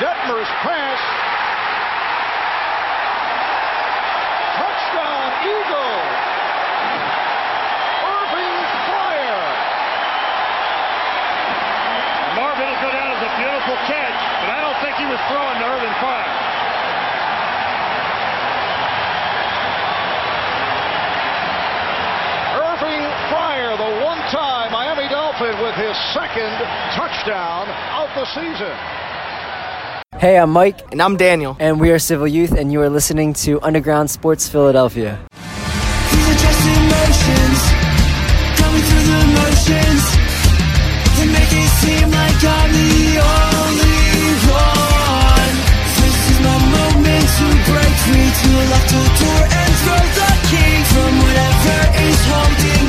Detmer's pass. Touchdown, Eagles. Irving Fryar. Marvin will go down as a beautiful catch, but I don't think he was throwing to Irving Fryar. Irving Fryar, the one-time Miami Dolphin with his second touchdown of the season. Hey, I'm Mike, And I'm Daniel. and we are Civil Youth, and you are listening to Underground Sports Philadelphia. These are just emotions Going through the motions They make it seem like I'm the only one This is my moment to break free To lock the door and throw the key From whatever is holding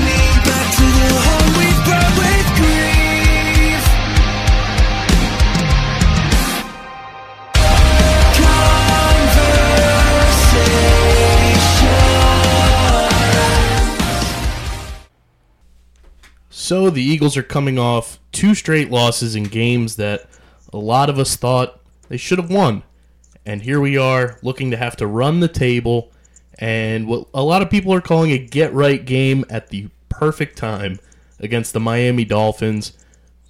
So the Eagles are coming off two straight losses in games that a lot of us thought they should have won. And here we are looking to have to run the table and what a lot of people are calling a get right game at the perfect time against the Miami Dolphins.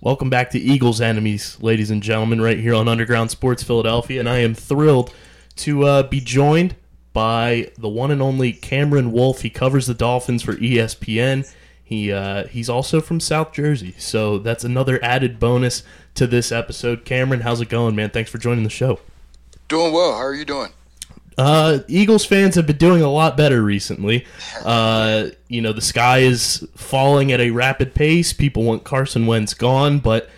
Welcome back to Eagles Enemies, ladies and gentlemen, right here on Underground Sports Philadelphia. And I am thrilled to uh, be joined by the one and only Cameron Wolfe. He covers the Dolphins for ESPN. He uh, he's also from South Jersey, so that's another added bonus to this episode. Cameron, how's it going, man? Thanks for joining the show. Doing well. How are you doing? Uh, Eagles fans have been doing a lot better recently. Uh, you know, the sky is falling at a rapid pace. People want Carson Wentz gone, but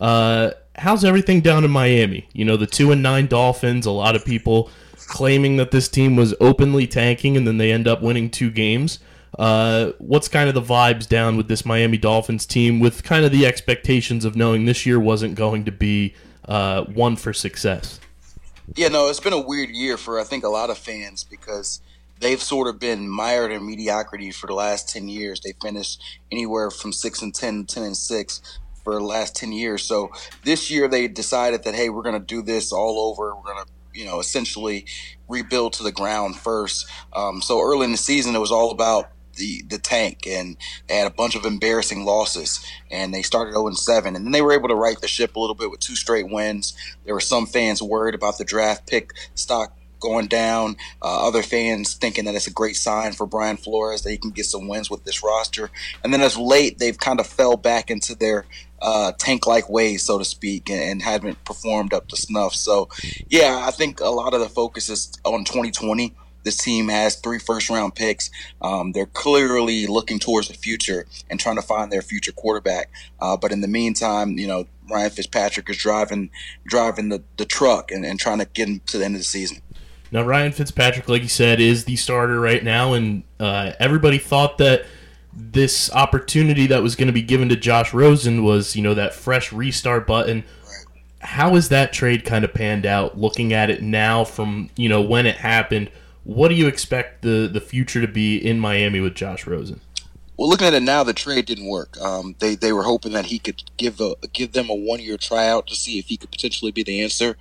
uh, how's everything down in Miami? You know, the two and nine Dolphins. A lot of people claiming that this team was openly tanking, and then they end up winning two games. Uh, what's kind of the vibes down with this Miami Dolphins team, with kind of the expectations of knowing this year wasn't going to be uh, one for success? Yeah, no, it's been a weird year for I think a lot of fans because they've sort of been mired in mediocrity for the last ten years. They finished anywhere from six and 10, 10 and six for the last ten years. So this year they decided that hey, we're going to do this all over. We're going to you know essentially rebuild to the ground first. Um, so early in the season, it was all about the the tank, and they had a bunch of embarrassing losses, and they started 0 7, and then they were able to right the ship a little bit with two straight wins. There were some fans worried about the draft pick stock going down. Uh, other fans thinking that it's a great sign for Brian Flores that he can get some wins with this roster. And then as late, they've kind of fell back into their uh, tank-like ways, so to speak, and, and haven't performed up to snuff. So, yeah, I think a lot of the focus is on 2020. This team has three first-round picks. Um, they're clearly looking towards the future and trying to find their future quarterback. Uh, but in the meantime, you know, Ryan Fitzpatrick is driving driving the, the truck and, and trying to get him to the end of the season. Now, Ryan Fitzpatrick, like you said, is the starter right now, and uh, everybody thought that this opportunity that was going to be given to Josh Rosen was, you know, that fresh restart button. How is that trade kind of panned out? Looking at it now from you know when it happened, what do you expect the the future to be in Miami with Josh Rosen? Well, looking at it now, the trade didn't work. Um, they they were hoping that he could give a give them a one year tryout to see if he could potentially be the answer,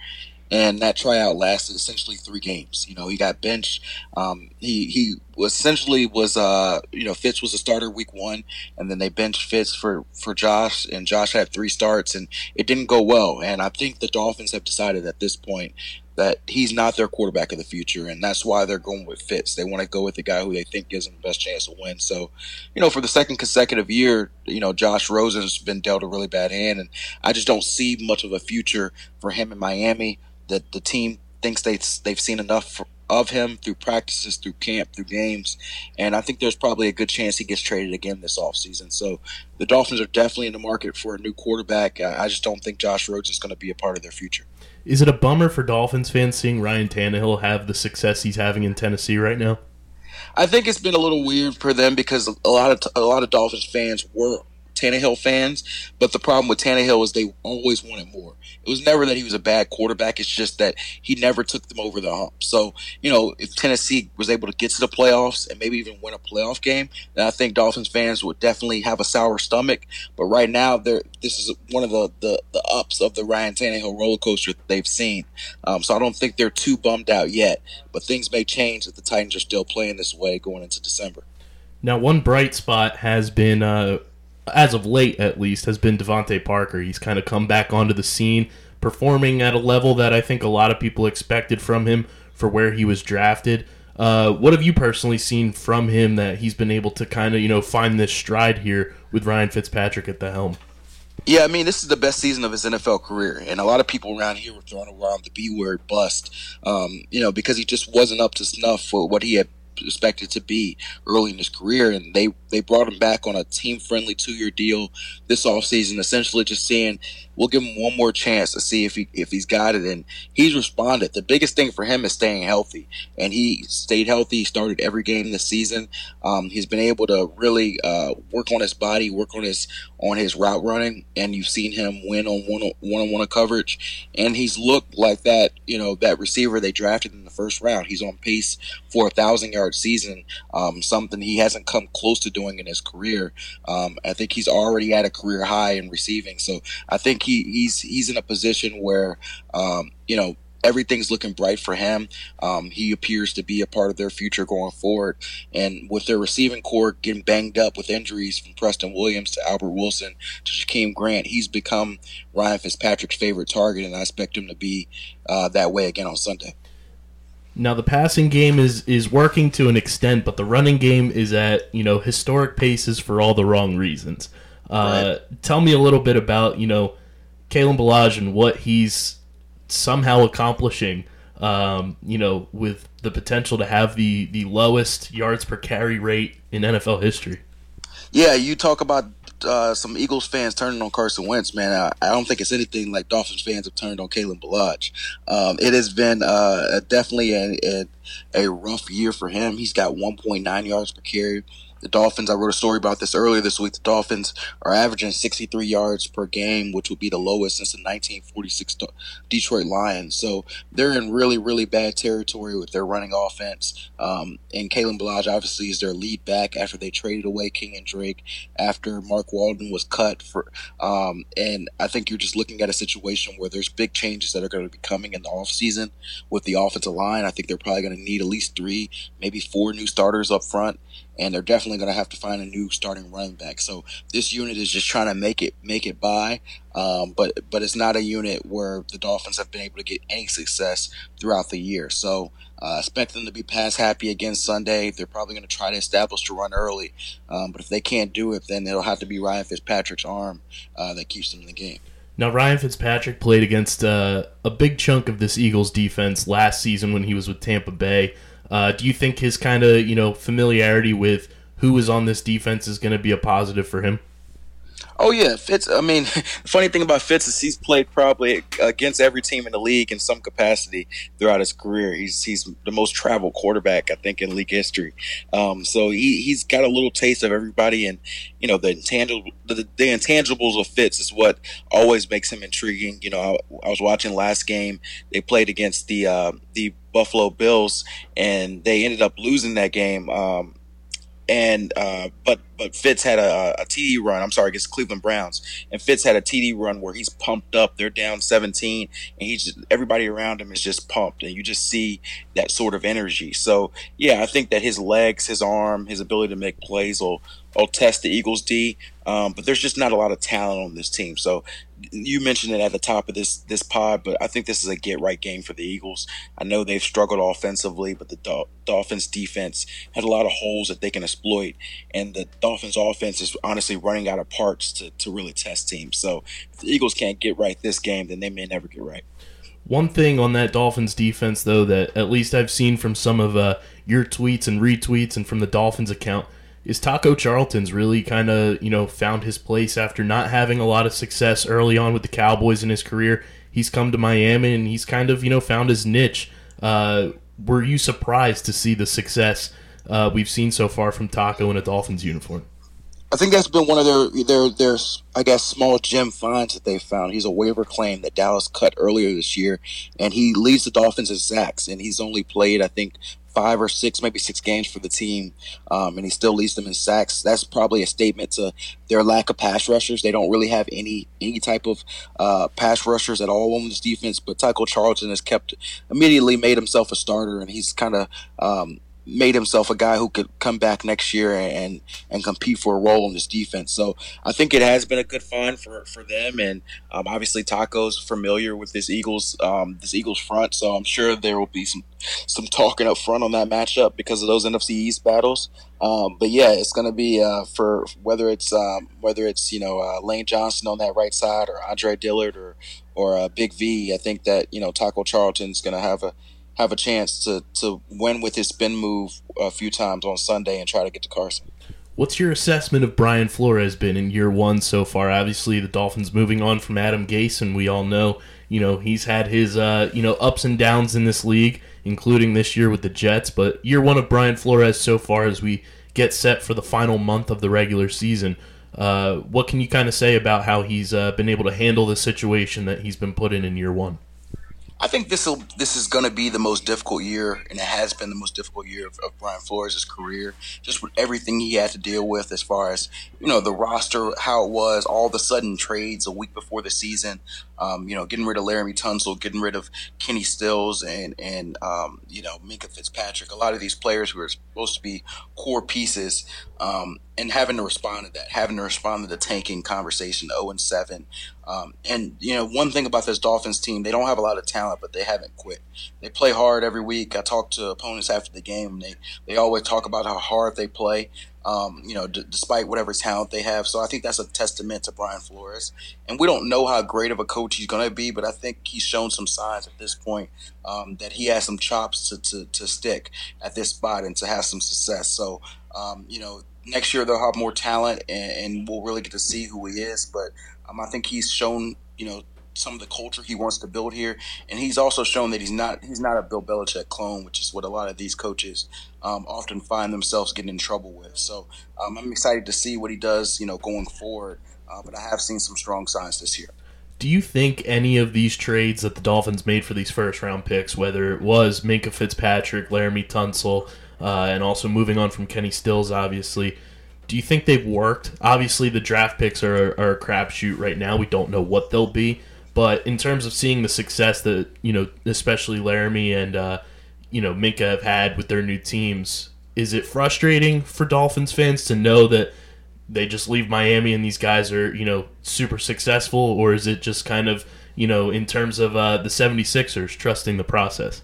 and that tryout lasted essentially three games. You know, he got benched. Um, he he was essentially was uh you know Fitz was a starter week one, and then they benched Fitz for for Josh, and Josh had three starts, and it didn't go well. And I think the Dolphins have decided at this point that he's not their quarterback of the future, and that's why they're going with Fitz. They want to go with the guy who they think gives them the best chance to win. So, you know, for the second consecutive year, you know, Josh Rosen's been dealt a really bad hand, and I just don't see much of a future for him in Miami. That the team thinks they they've seen enough for, of him through practices, through camp, through games, and I think there's probably a good chance he gets traded again this offseason. So the Dolphins are definitely in the market for a new quarterback. I just don't think Josh Rosen's going to be a part of their future. Is it a bummer for Dolphins fans seeing Ryan Tannehill have the success he's having in Tennessee right now? I think it's been a little weird for them because a lot of a lot of Dolphins fans were Tannehill fans, but the problem with Tannehill is they always wanted more. It was never that he was a bad quarterback. It's just that he never took them over the hump. So, you know, if Tennessee was able to get to the playoffs and maybe even win a playoff game, then I think Dolphins fans would definitely have a sour stomach. But right now, they're, this is one of the, the, the ups of the Ryan Tannehill roller coaster they've seen. Um, so I don't think they're too bummed out yet. But things may change if the Titans are still playing this way going into December. Now, one bright spot has been, uh, as of late at least, has been DeVante Parker. He's kind of come back onto the scene, performing at a level that I think a lot of people expected from him for where he was drafted. Uh, what have you personally seen from him that he's been able to kind of, you know, find this stride here with Ryan Fitzpatrick at the helm? Yeah, I mean, this is the best season of his NFL career, and a lot of people around here were throwing around the B word bust, um, you know, because he just wasn't up to snuff for what he had expected to be early in his career. And they, they brought him back on a team friendly two year deal this offseason, essentially just saying, we'll give him one more chance to see if he if he's got it. And he's responded. The biggest thing for him is staying healthy, and he stayed healthy. He started every game this season. Um, he's been able to really uh, work on his body, work on his on his route running, and you've seen him win on one one on one coverage. And he's looked like that, you know, that receiver they drafted in the first round. He's on pace for a thousand yard season, um, something he hasn't come close to doing in his career. Um, I think he's already at a career high in receiving. So I think he, he's he's in a position where um, you know everything's looking bright for him. Um, he appears to be a part of their future going forward. And with their receiving corps getting banged up with injuries from Preston Williams to Albert Wilson to Jakeem Grant, he's become Ryan Fitzpatrick's favorite target, and I expect him to be uh, that way again on Sunday. Now the passing game is is working to an extent, but the running game is at you know historic paces for all the wrong reasons. Uh, right. Tell me a little bit about you know Kalen Ballage and what he's somehow accomplishing. Um, you know, with the potential to have the the lowest yards per carry rate in NFL history. Yeah, you talk about uh, some Eagles fans turning on Carson Wentz, man, I, I, don't think it's anything like Dolphins fans have turned on Kalen Ballage. Um, it has been uh, definitely a, a, a, rough year for him. He's got 1.9 yards per carry, the Dolphins, I wrote a story about this earlier this week. The Dolphins are averaging 63 yards per game, which would be the lowest since the 1946 Detroit Lions. So they're in really, really bad territory with their running offense. Um, and Kalen Ballage obviously is their lead back after they traded away Kenyan Drake, after Mark Walton was cut for. Um, and I think you're just looking at a situation where there's big changes that are going to be coming in the offseason with the offensive line. I think they're probably going to need at least three, maybe four new starters up front and they're definitely going to have to find a new starting running back. So this unit is just trying to make it make it by, um, but but it's not a unit where the Dolphins have been able to get any success throughout the year. So uh, expect them to be pass happy again Sunday. They're probably going to try to establish the run early, um, but if they can't do it, then it'll have to be Ryan Fitzpatrick's arm uh, that keeps them in the game. Now, Ryan Fitzpatrick played against uh, a big chunk of this Eagles defense last season when he was with Tampa Bay. Uh, do you think his kind of you know familiarity with who is on this defense is going to be a positive for him? Oh yeah, Fitz. I mean, the funny thing about Fitz is he's played probably against every team in the league in some capacity throughout his career. He's he's the most traveled quarterback I think in league history. Um, so he he's got a little taste of everybody, and you know the intangible the, the intangibles of Fitz is what always makes him intriguing. You know, I, I was watching last game they played against the uh, the Buffalo Bills, and they ended up losing that game. Um, and uh, but but Fitz had a, a TD run. I'm sorry, against Cleveland Browns, and Fitz had a TD run where he's pumped up. They're down 17, and he's just, everybody around him is just pumped, and you just see that sort of energy. So yeah, I think that his legs, his arm, his ability to make plays will will test the Eagles D. Um, but there's just not a lot of talent on this team. So you mentioned it at the top of this this pod, but I think this is a get right game for the Eagles. I know they've struggled offensively, but the Dol- Dolphins defense had a lot of holes that they can exploit, and the Dolphins offense is honestly running out of parts to, to really test teams. So if the Eagles can't get right this game, then they may never get right. One thing on that Dolphins defense, though, that at least I've seen from some of uh, your tweets and retweets and from the Dolphins account is Taco Charlton's really kind of you know found his place after not having a lot of success early on with the Cowboys in his career. He's come to Miami and he's kind of you know found his niche. Uh, were you surprised to see the success uh, we've seen so far from Taco in a Dolphins uniform? I think that's been one of their their their I guess small gem finds that they found. He's a waiver claim that Dallas cut earlier this year, and he leads the Dolphins in sacks, and he's only played I think five or six, maybe six games for the team, um, and he still leads them in sacks. That's probably a statement to their lack of pass rushers. They don't really have any any type of uh, pass rushers at all on this defense. But Taco Charlton has kept immediately made himself a starter, and he's kind of um, made himself a guy who could come back next year and and compete for a role in this defense. So I think it has been a good find for for them, and um, obviously Taco's familiar with this Eagles um, this Eagles front, so I'm sure there will be some some talking up front on that matchup because of those NFC East battles. Um, but yeah, it's going to be uh, for whether it's um, whether it's you know uh, Lane Johnson on that right side or Andre Dillard or or uh, Big V. I think that you know Taco Charlton's going to have a have a chance to to win with his spin move a few times on Sunday and try to get to Carson. What's your assessment of Brian Flores been in year one so far? Obviously, the Dolphins moving on from Adam Gase, and we all know, you know, he's had his, uh, you know, ups and downs in this league, including this year with the Jets. But year one of Brian Flores so far, as we get set for the final month of the regular season, uh, what can you kind of say about how he's uh, been able to handle the situation that he's been put in in year one? I think this will this is going to be the most difficult year, and it has been the most difficult year of, of Brian Flores' career. Just with everything he had to deal with, as far as you know, the roster, how it was, all the sudden trades a week before the season. Um, you know, getting rid of Laremy Tunsil, getting rid of Kenny Stills, and and um, you know Minkah Fitzpatrick. A lot of these players who are supposed to be core pieces, um, and having to respond to that, having to respond to the tanking conversation, zero and seven. Um, and you know, one thing about this Dolphins team, they don't have a lot of talent, but they haven't quit. They play hard every week. I talk to opponents after the game, and they they always talk about how hard they play um, you know, d- despite whatever talent they have. So I think that's a testament to Brian Flores. And we don't know how great of a coach he's going to be, but I think he's shown some signs at this point um, that he has some chops to, to, to, stick at this spot and to have some success. So, um, you know, next year they'll have more talent and, and, we'll really get to see who he is. But um, I think he's shown, you know, some of the culture he wants to build here, and he's also shown that he's not he's not a Bill Belichick clone, which is what a lot of these coaches um, often find themselves getting in trouble with. So um, I'm excited to see what he does, you know, going forward. Uh, but I have seen some strong signs this year. Do you think any of these trades that the Dolphins made for these first round picks, whether it was Minkah Fitzpatrick, Laremy Tunsil, uh, and also moving on from Kenny Stills, obviously, do you think they've worked? Obviously, the draft picks are, are a crapshoot right now. We don't know what they'll be. But in terms of seeing the success that you know, especially Laremy and uh, you know Minkah have had with their new teams, is it frustrating for Dolphins fans to know that they just leave Miami and these guys are you know super successful, or is it just kind of you know in terms of uh, the 76ers trusting the process?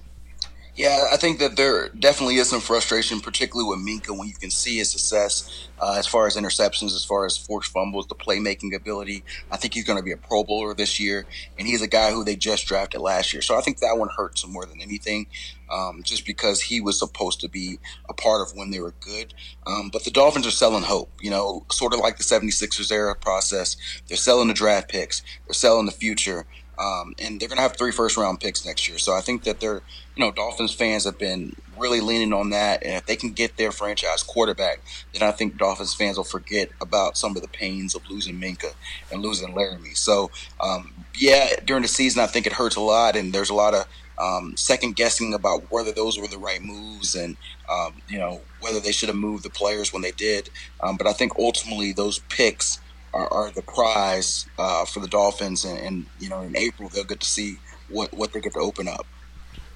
Yeah, I think that there definitely is some frustration, particularly with Minkah, when you can see his success uh, as far as interceptions, as far as forced fumbles, the playmaking ability. I think he's going to be a Pro Bowler this year, and he's a guy who they just drafted last year. So I think that one hurts him more than anything, um, just because he was supposed to be a part of when they were good. Um, but the Dolphins are selling hope, you know, sort of like the 76ers era process. They're selling the draft picks, they're selling the future. Um, and they're going to have three first round picks next year. So I think that they're, you know, Dolphins fans have been really leaning on that. And if they can get their franchise quarterback, then I think Dolphins fans will forget about some of the pains of losing Minkah and losing Laremy. So, um, yeah, during the season, I think it hurts a lot. And there's a lot of um, second guessing about whether those were the right moves and, um, you know, whether they should have moved the players when they did. Um, but I think ultimately those picks are, are the prize uh, for the Dolphins, and, and, you know in April they'll get to see what what they get to open up.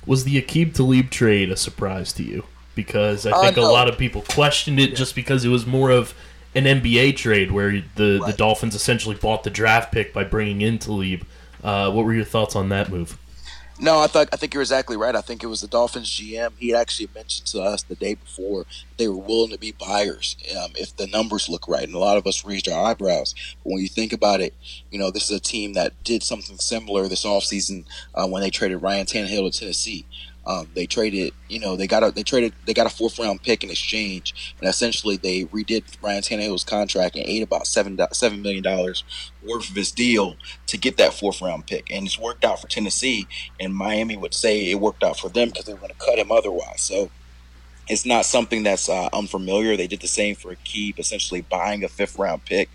Was the Aqib Talib trade a surprise to you? Because I think uh, no. a lot of people questioned it yeah. just because it was more of an NBA trade where the right. the Dolphins essentially bought the draft pick by bringing in Talib. Uh, what were your thoughts on that move? No, I thought I think you're exactly right. I think it was the Dolphins GM. He actually mentioned to us the day before they were willing to be buyers um, if the numbers look right. And a lot of us raised our eyebrows. But when you think about it, you know this is a team that did something similar this offseason uh, when they traded Ryan Tannehill to Tennessee. Um, they traded, you know, they got a they traded they got a fourth round pick in exchange, and essentially they redid Ryan Tannehill's contract and ate about seven seven million dollars worth of his deal to get that fourth round pick, and it's worked out for Tennessee. And Miami would say it worked out for them because they were going to cut him otherwise. So it's not something that's uh, unfamiliar. They did the same for Aqib, essentially buying a fifth round pick.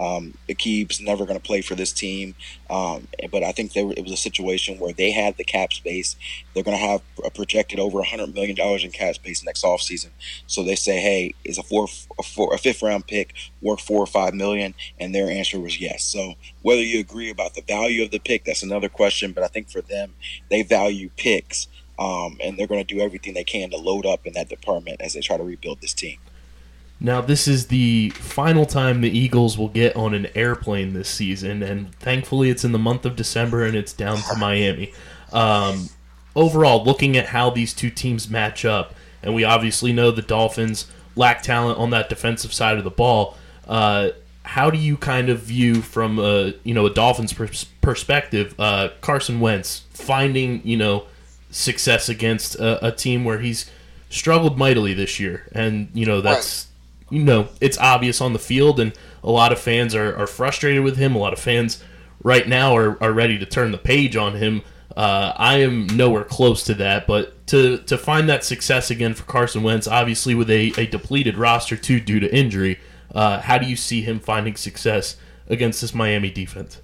Um, Aqib's never going to play for this team, um, but I think were, it was a situation where they had the cap space. They're going to have a projected over $100 million in cap space next offseason. So they say, hey, is a, four, a, four, a fifth round pick worth four or five million? And their answer was yes. So whether you agree about the value of the pick, that's another question. But I think for them, they value picks um, and they're going to do everything they can to load up in that department as they try to rebuild this team. Now, this is the final time the Eagles will get on an airplane this season, and thankfully it's in the month of December and it's down to Miami. Um, overall, looking at how these two teams match up, and we obviously know the Dolphins lack talent on that defensive side of the ball. Uh, how do you kind of view from a you know a Dolphins pers- perspective uh, Carson Wentz finding you know success against a, a, team where he's struggled mightily this year, and you know that's. You know it's obvious on the field, and a lot of fans are, are frustrated with him. A lot of fans right now are, are ready to turn the page on him. Uh, I am nowhere close to that, but to to find that success again for Carson Wentz, obviously with a, a depleted roster too due to injury, uh, how do you see him finding success against this Miami defense?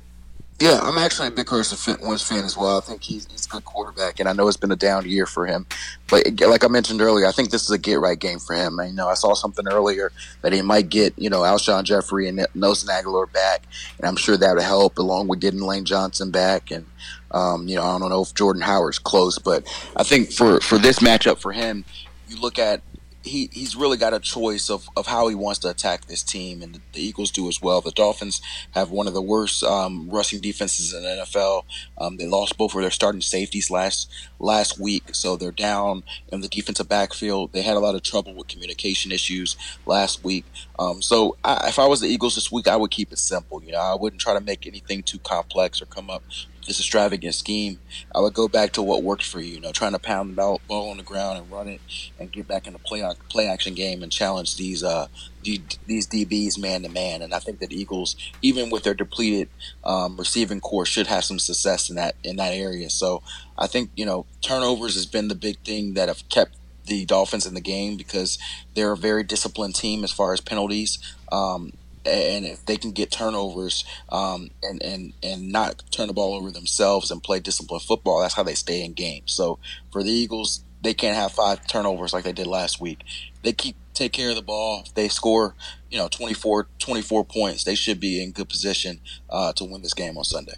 Yeah, I'm actually a big Carson Wentz fan as well. I think he's, he's a good quarterback, and I know it's been a down year for him. But like I mentioned earlier, I think this is a get right game for him. I, know, I saw something earlier that he might get, you know, Alshon Jeffery and Nelson Agholor back, and I'm sure that would help, along with getting Lane Johnson back. And um, you know, I don't know if Jordan Howard's close, but I think for for this matchup for him, you look at he he's really got a choice of, of how he wants to attack this team, and the, the Eagles do as well. The Dolphins have one of the worst um, rushing defenses in the NFL. Um, they lost both of their starting safeties last last week, so they're down in the defensive backfield. They had a lot of trouble with communication issues last week. Um, so I, if I was the Eagles this week, I would keep it simple. You know, I wouldn't try to make anything too complex or come up this extravagant scheme, I would go back to what worked for you. You know, trying to pound the ball, ball on the ground and run it, and get back in the play play action game and challenge these uh these DBs man to man. And I think that Eagles, even with their depleted um, receiving corps, should have some success in that in that area. So I think you know turnovers has been the big thing that have kept the Dolphins in the game because they're a very disciplined team as far as penalties. Um, and if they can get turnovers um, and and and not turn the ball over themselves and play disciplined football, that's how they stay in games. So for the Eagles, they can't have five turnovers like they did last week. They keep take care of the ball. If they score, you know, 24, 24 points, they should be in good position uh, to win this game on Sunday.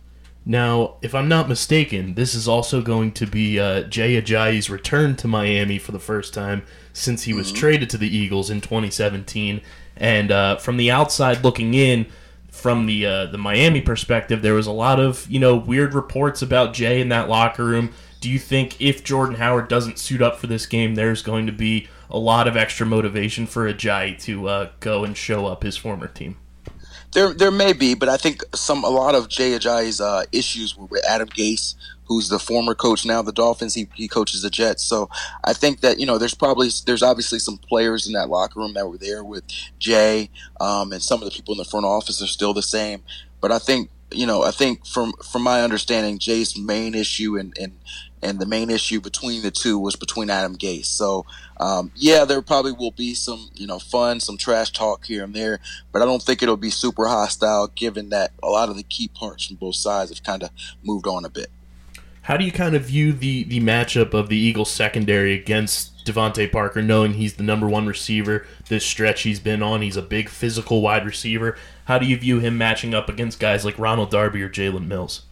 Now, if I'm not mistaken, this is also going to be uh, Jay Ajayi's return to Miami for the first time since he was mm-hmm. traded to the Eagles in 2017. And uh, from the outside looking in, from the uh, the Miami perspective, there was a lot of you know weird reports about Jay in that locker room. Do you think if Jordan Howard doesn't suit up for this game, there's going to be a lot of extra motivation for Ajayi to uh, go and show up his former team? There, there may be, but I think some a lot of Jay Ajayi's uh, issues were with Adam Gase, who's the former coach now the Dolphins. He, he coaches the Jets. So I think that, you know, there's probably, there's obviously some players in that locker room that were there with Jay, um, and some of the people in the front office are still the same. But I think, you know, I think from, from my understanding, Jay's main issue and, and, and the main issue between the two was between Adam Gase. So, um, yeah, there probably will be some, you know, fun, some trash talk here and there, but I don't think it'll be super hostile given that a lot of the key parts from both sides have kind of moved on a bit. How do you kind of view the the matchup of the Eagles secondary against DeVante Parker, knowing he's the number one receiver this stretch he's been on? He's a big physical wide receiver. How do you view him matching up against guys like Ronald Darby or Jalen Mills?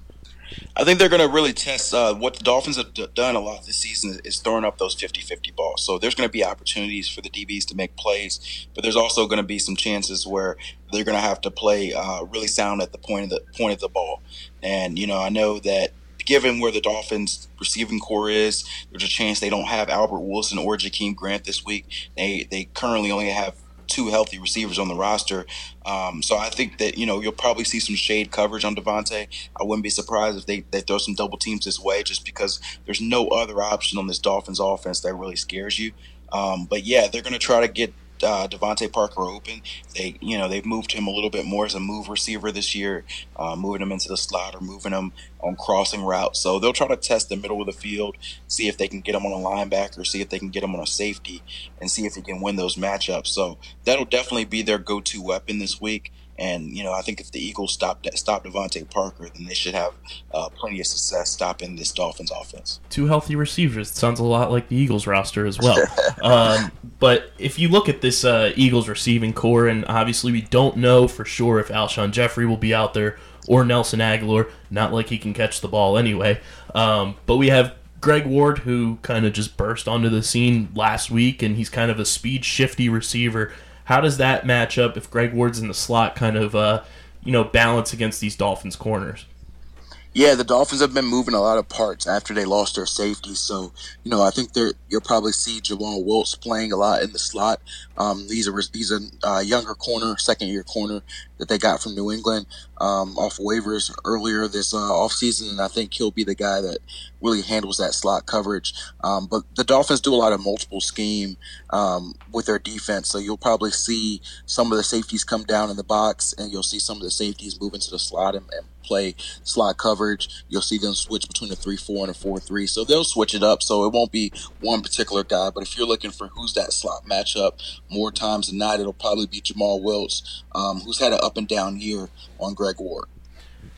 I think they're going to really test uh, what the Dolphins have d- done a lot this season is throwing up those 50-50 balls. So there's going to be opportunities for the DBs to make plays, but there's also going to be some chances where they're going to have to play uh, really sound at the point of the point of the ball. And you know, I know that given where the Dolphins receiving corps is, there's a chance they don't have Albert Wilson or Jakeem Grant this week. They they currently only have two healthy receivers on the roster. Um, so I think that, you know, you'll probably see some shade coverage on DeVante. I wouldn't be surprised if they, they throw some double teams this way just because there's no other option on this Dolphins offense that really scares you. Um, but yeah, they're going to try to get uh, DeVante Parker open. They, you know, they've moved him a little bit more as a move receiver this year, uh, moving him into the slot or moving him on crossing routes. So they'll try to test the middle of the field, see if they can get him on a linebacker, see if they can get him on a safety, and see if they can win those matchups. So that'll definitely be their go-to weapon this week. And you know, I think if the Eagles stop stop DeVante Parker, then they should have uh, plenty of success stopping this Dolphins offense. Two healthy receivers. It sounds a lot like the Eagles roster as well. um, but if you look at this uh, Eagles receiving corps, and obviously we don't know for sure if Alshon Jeffery will be out there or Nelson Agholor. Not like he can catch the ball anyway. Um, but we have Greg Ward, who kind of just burst onto the scene last week, and he's kind of a speed shifty receiver. How does that match up if Greg Ward's in the slot, kind of, uh, you know, balance against these Dolphins corners? Yeah, the Dolphins have been moving a lot of parts after they lost their safety. So, you know, I think they're, you'll probably see Jomal Wiltz playing a lot in the slot. Um, he's a he's a uh, younger corner, second year corner that they got from New England um, off waivers earlier this uh, offseason, and I think he'll be the guy that really handles that slot coverage. Um, but the Dolphins do a lot of multiple scheme um, with their defense, so you'll probably see some of the safeties come down in the box, and you'll see some of the safeties move into the slot and, and play slot coverage. You'll see them switch between a 3 4 and a 4 3. So they'll switch it up. So it won't be one particular guy. But if you're looking for who's that slot matchup, more times than not, it'll probably be Jomal Wiltz, um, who's had an up and down year on Greg Ward.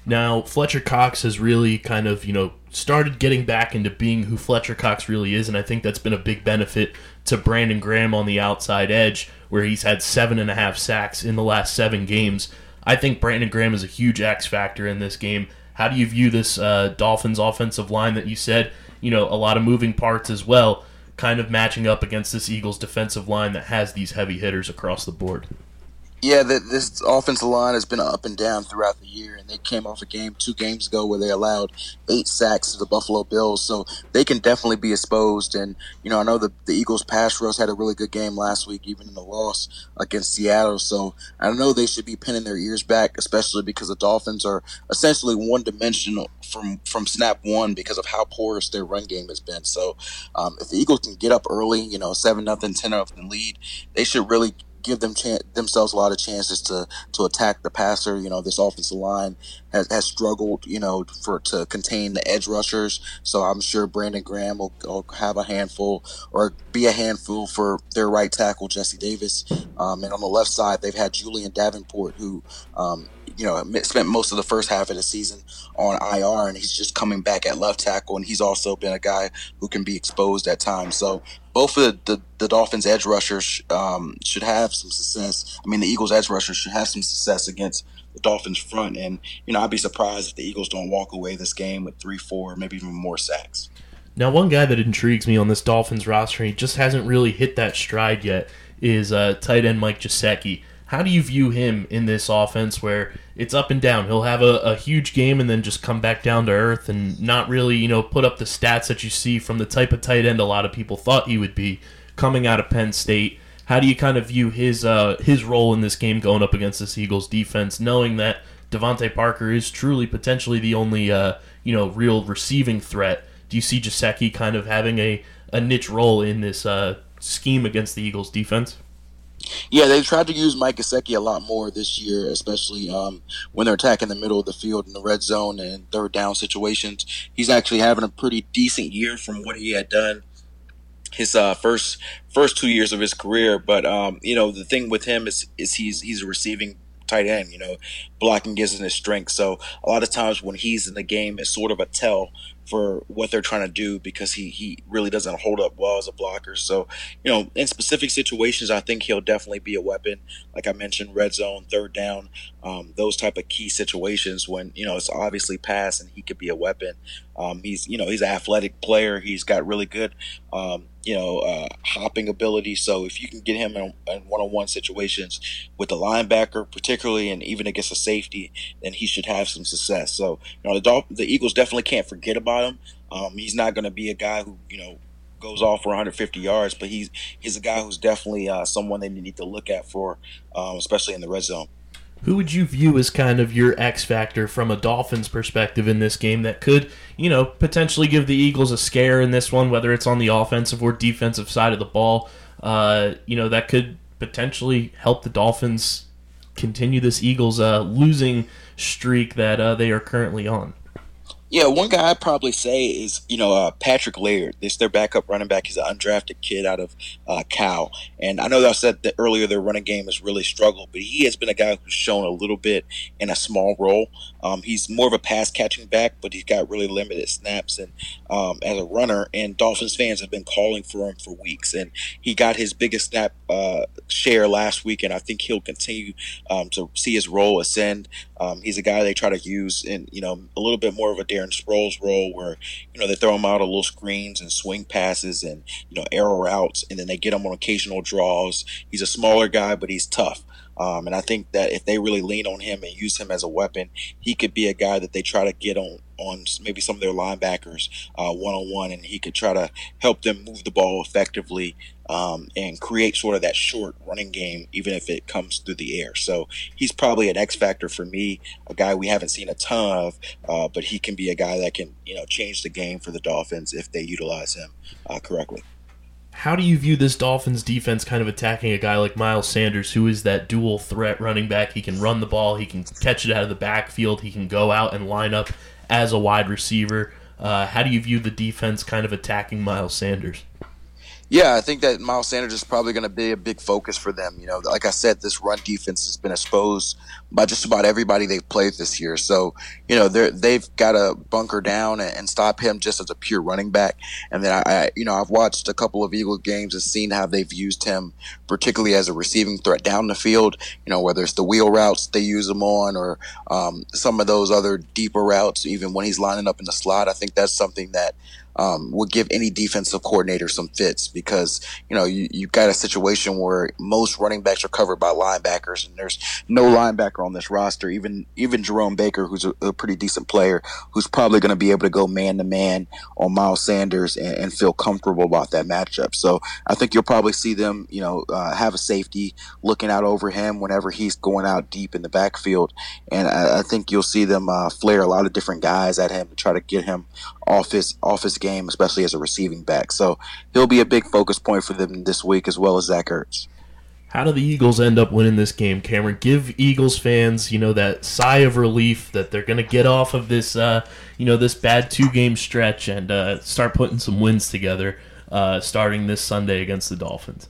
Now, Fletcher Cox has really kind of, you know, started getting back into being who Fletcher Cox really is, and I think that's been a big benefit to Brandon Graham on the outside edge, where he's had seven and a half sacks in the last seven games. I think Brandon Graham is a huge X factor in this game. How do you view this uh, Dolphins offensive line that you said, you know, a lot of moving parts as well, kind of matching up against this Eagles defensive line that has these heavy hitters across the board? Yeah, the, this offensive line has been up and down throughout the year, and they came off a game two games ago where they allowed eight sacks to the Buffalo Bills, so they can definitely be exposed. And you know, I know the the Eagles pass rush had a really good game last week, even in the loss against Seattle. So I know they should be pinning their ears back, especially because the Dolphins are essentially one dimensional from from snap one because of how porous their run game has been. So um, if the Eagles can get up early, you know, seven nothing, ten nothing lead, they should really give them chan- themselves a lot of chances to to attack the passer. You know, this offensive line has, has struggled, you know, for to contain the edge rushers. So I'm sure Brandon Graham will, will have a handful or be a handful for their right tackle Jesse Davis. Um, and on the left side, they've had Julian Davenport, who um, you know spent most of the first half of the season on IR, and he's just coming back at left tackle, and he's also been a guy who can be exposed at times. So both of the, the, the Dolphins edge rushers um, should have some success. I mean, the Eagles edge rushers should have some success against the Dolphins front, and you know I'd be surprised if the Eagles don't walk away this game with three, four, maybe even more sacks. Now, one guy that intrigues me on this Dolphins roster, he just hasn't really hit that stride yet, is uh, tight end Mike Gesicki. How do you view him in this offense where it's up and down? He'll have a, a, huge game and then just come back down to earth and not really, you know, put up the stats that you see from the type of tight end a lot of people thought he would be coming out of Penn State. How do you kind of view his uh, his role in this game going up against this Eagles defense, knowing that DeVante Parker is truly potentially the only uh, you know real receiving threat? Do you see Gesicki kind of having a, a niche role in this uh, scheme against the Eagles defense? Yeah, they tried to use Mike Gesicki a lot more this year, especially um, when they're attacking the middle of the field in the red zone and third down situations. He's actually having a pretty decent year from what he had done his uh, first first two years of his career. But um, you know, the thing with him is is he's he's a receiving tight end. You know, blocking isn't his strength. So a lot of times when he's in the game, it's sort of a tell for what they're trying to do because he he really doesn't hold up well as a blocker. So you know, in specific situations, I think he'll definitely be a weapon. Like I mentioned, red zone, third down, um, those type of key situations when you know it's obviously pass and he could be a weapon. Um, he's you know he's an athletic player. He's got really good um, you know uh, hopping ability. So if you can get him in, one-on-one situations with the linebacker, particularly and even against a safety, then he should have some success. So you know the the Eagles definitely can't forget about him. Um, he's not going to be a guy who you know goes off for 150 yards, but he's he's a guy who's definitely uh, someone they need to look at for, um, especially in the red zone. Who would you view as kind of your X factor from a Dolphins perspective in this game that could, you know, potentially give the Eagles a scare in this one, whether it's on the offensive or defensive side of the ball? Uh, you know, that could potentially help the Dolphins continue this Eagles uh, losing streak that uh, they are currently on. Yeah, one guy I'd probably say is you know uh, Patrick Laird. This their backup running back. He's an undrafted kid out of uh, Cal, and I know that I said that earlier their running game has really struggled, but he has been a guy who's shown a little bit in a small role. Um, he's more of a pass catching back, but he's got really limited snaps and um, as a runner. And Dolphins fans have been calling for him for weeks, and he got his biggest snap uh, share last week, and I think he'll continue um, to see his role ascend. Um, he's a guy they try to use in you know a little bit more of a Darren Sproles role, where you know they throw him out of little screens and swing passes and you know arrow routes, and then they get him on occasional draws. He's a smaller guy, but he's tough. Um, and I think that if they really lean on him and use him as a weapon, he could be a guy that they try to get on on maybe some of their linebackers one on one, and he could try to help them move the ball effectively um, and create sort of that short running game, even if it comes through the air. So he's probably an X factor for me, a guy we haven't seen a ton of, uh, but he can be a guy that can you know change the game for the Dolphins if they utilize him uh, correctly. How do you view this Dolphins defense kind of attacking a guy like Miles Sanders, who is that dual threat running back? He can run the ball, he can catch it out of the backfield, he can go out and line up as a wide receiver. Uh, how do you view the defense kind of attacking Miles Sanders? Yeah, I think that Miles Sanders is probably going to be a big focus for them. You know, like I said, this run defense has been exposed by just about everybody they've played this year. So, you know, they're, they've got to bunker down and, and, stop him just as a pure running back. And then I, I, you know, I've watched a couple of Eagle games and seen how they've used him, particularly as a receiving threat down the field. You know, whether it's the wheel routes they use him on or um, some of those other deeper routes, even when he's lining up in the slot. I think that's something that um, would give any defensive coordinator some fits because you know you you got a situation where most running backs are covered by linebackers and there's no linebacker on this roster. Even even Jerome Baker, who's a, a pretty decent player, who's probably going to be able to go man to man on Miles Sanders and, and, feel comfortable about that matchup. So I think you'll probably see them, you know, uh, have a safety looking out over him whenever he's going out deep in the backfield, and I, I think you'll see them uh, flare a lot of different guys at him to try to get him off his off his game, especially as a receiving back. So he'll be a big focus point for them this week, as well as Zach Ertz. How do the Eagles end up winning this game, Cameron? Give Eagles fans, you know, that sigh of relief that they're going to get off of this, uh, you know, this bad two-game stretch and uh, start putting some wins together, uh, starting this Sunday against the Dolphins.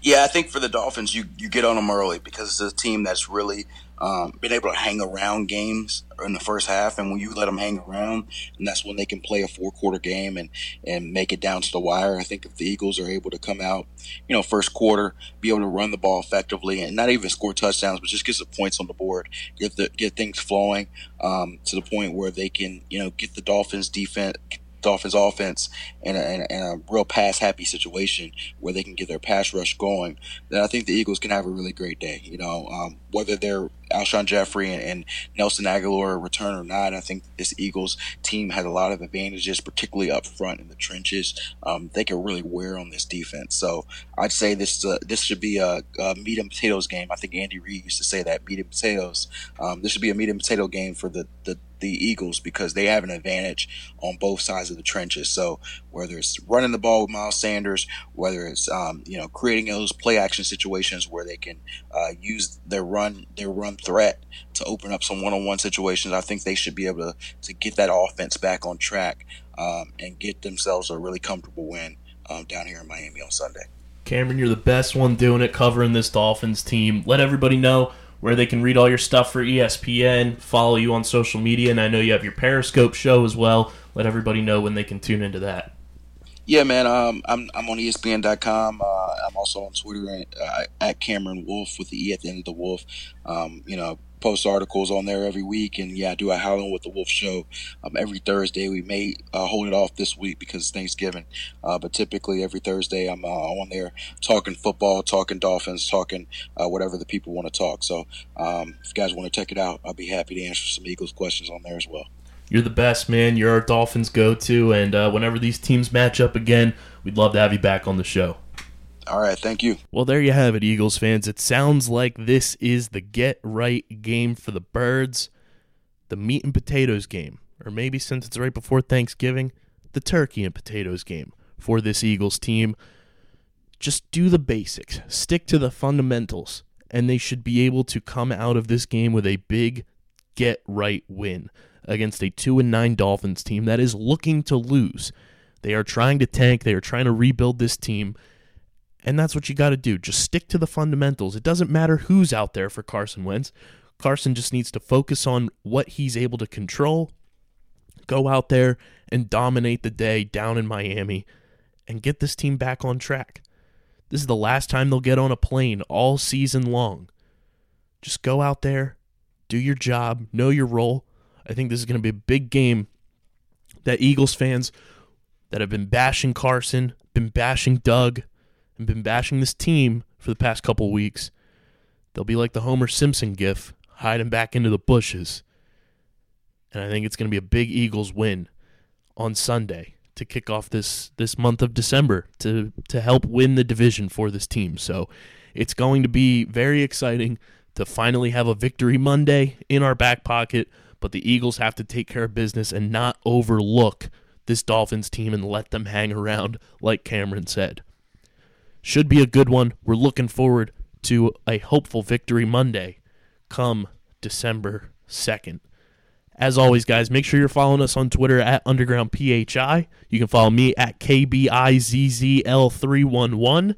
Yeah, I think for the Dolphins, you you get on them early because it's a team that's really um, been able to hang around games in the first half, and when you let them hang around, and that's when they can play a four quarter game and and make it down to the wire. I think if the Eagles are able to come out, you know, first quarter, be able to run the ball effectively, and not even score touchdowns, but just get some points on the board, get the get things flowing um, to the point where they can, you know, get the Dolphins defense Dolphins offense in a, in a, in a real pass happy situation where they can get their pass rush going, then I think the Eagles can have a really great day. You know, um, whether they're Alshon Jeffery and, and, Nelson Agholor return or not, I think this Eagles team has a lot of advantages, particularly up front in the trenches. Um, they can really wear on this defense. So I'd say this uh, this should be a, a, meat and potatoes game. I think Andy Reid used to say that meat and potatoes. Um, this should be a meat and potato game for the, the the Eagles because they have an advantage on both sides of the trenches. So whether it's running the ball with Miles Sanders, whether it's um, you know creating those play action situations where they can uh, use their run their run threat to open up some one on one situations, I think they should be able to to get that offense back on track um, and get themselves a really comfortable win um, down here in Miami on Sunday. Cameron, you're the best one doing it, covering this Dolphins team. Let everybody know where they can read all your stuff for ESPN, follow you on social media, and I know you have your Periscope show as well. Let everybody know when they can tune into that. Yeah, man. Um, I'm I'm on ESPN.com. Uh, also on Twitter uh, at Cameron Wolfe with the E at the end of the Wolf. Um, you know, post articles on there every week. And yeah, I do a Howling with the Wolf show um, every Thursday. We may uh, hold it off this week because Thanksgiving, uh, but typically every Thursday I'm uh, on there talking football, talking Dolphins, talking uh, whatever the people want to talk. So um, if you guys want to check it out, I'll be happy to answer some Eagles questions on there as well. You're the best, man. You're our Dolphins go to. And uh, whenever these teams match up again, we'd love to have you back on the show. All right, thank you. Well, there you have it, Eagles fans. It sounds like this is the get right game for the birds, the meat and potatoes game, or maybe since it's right before Thanksgiving, the turkey and potatoes game for this Eagles team. just do the basics, stick to the fundamentals, and they should be able to come out of this game with a big get right win against a 2 and 9 Dolphins team that is looking to lose. They are trying to tank, they are trying to rebuild this team, and that's what you got to do. Just stick to the fundamentals. It doesn't matter who's out there for Carson Wentz. Carson just needs to focus on what he's able to control, go out there and dominate the day down in Miami and get this team back on track. This is the last time they'll get on a plane all season long. Just go out there, do your job, know your role. I think this is going to be a big game that Eagles fans that have been bashing Carson, been bashing Doug, and been bashing this team for the past couple weeks, they'll be like the Homer Simpson gif, hiding back into the bushes. And I think it's going to be a big Eagles win on Sunday to kick off this this month of December to to help win the division for this team. So it's going to be very exciting to finally have a victory Monday in our back pocket, but the Eagles have to take care of business and not overlook this Dolphins team and let them hang around like Cameron said. Should be a good one. We're looking forward to a hopeful victory Monday come December 2nd. As always, guys, make sure you're following us on Twitter at UndergroundPHI. You can follow me at KBIZZL311.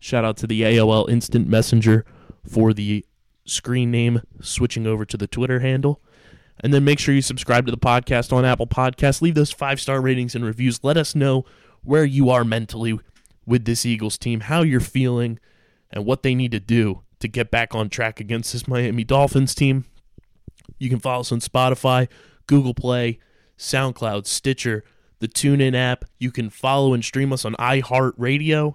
Shout out to the AOL Instant Messenger for the screen name switching over to the Twitter handle. And then make sure you subscribe to the podcast on Apple Podcasts. Leave those five star ratings and reviews. Let us know where you are mentally with this Eagles team, how you're feeling, and what they need to do to get back on track against this Miami Dolphins team. You can follow us on Spotify, Google Play, SoundCloud, Stitcher, the TuneIn app. You can follow and stream us on iHeartRadio,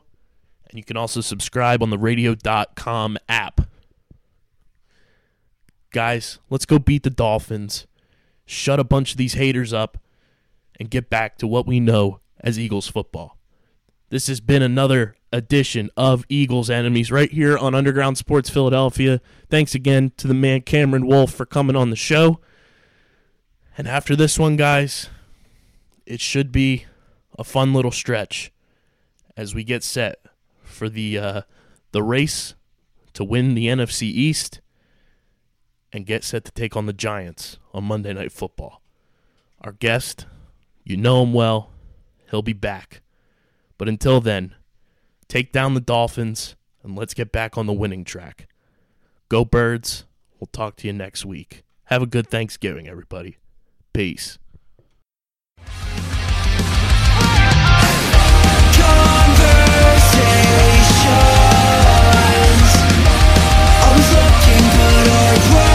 and you can also subscribe on the radio.com app. Guys, let's go beat the Dolphins, shut a bunch of these haters up, and get back to what we know as Eagles football. This has been another edition of Eagles Enemies right here on Underground Sports Philadelphia. Thanks again to the man Cameron Wolfe for coming on the show. And after this one, guys, it should be a fun little stretch as we get set for the uh, the race to win the NFC East and get set to take on the Giants on Monday Night Football. Our guest, you know him well, he'll be back. But until then, take down the Dolphins and let's get back on the winning track. Go Birds. We'll talk to you next week. Have a good Thanksgiving, everybody. Peace. Conversations. I was looking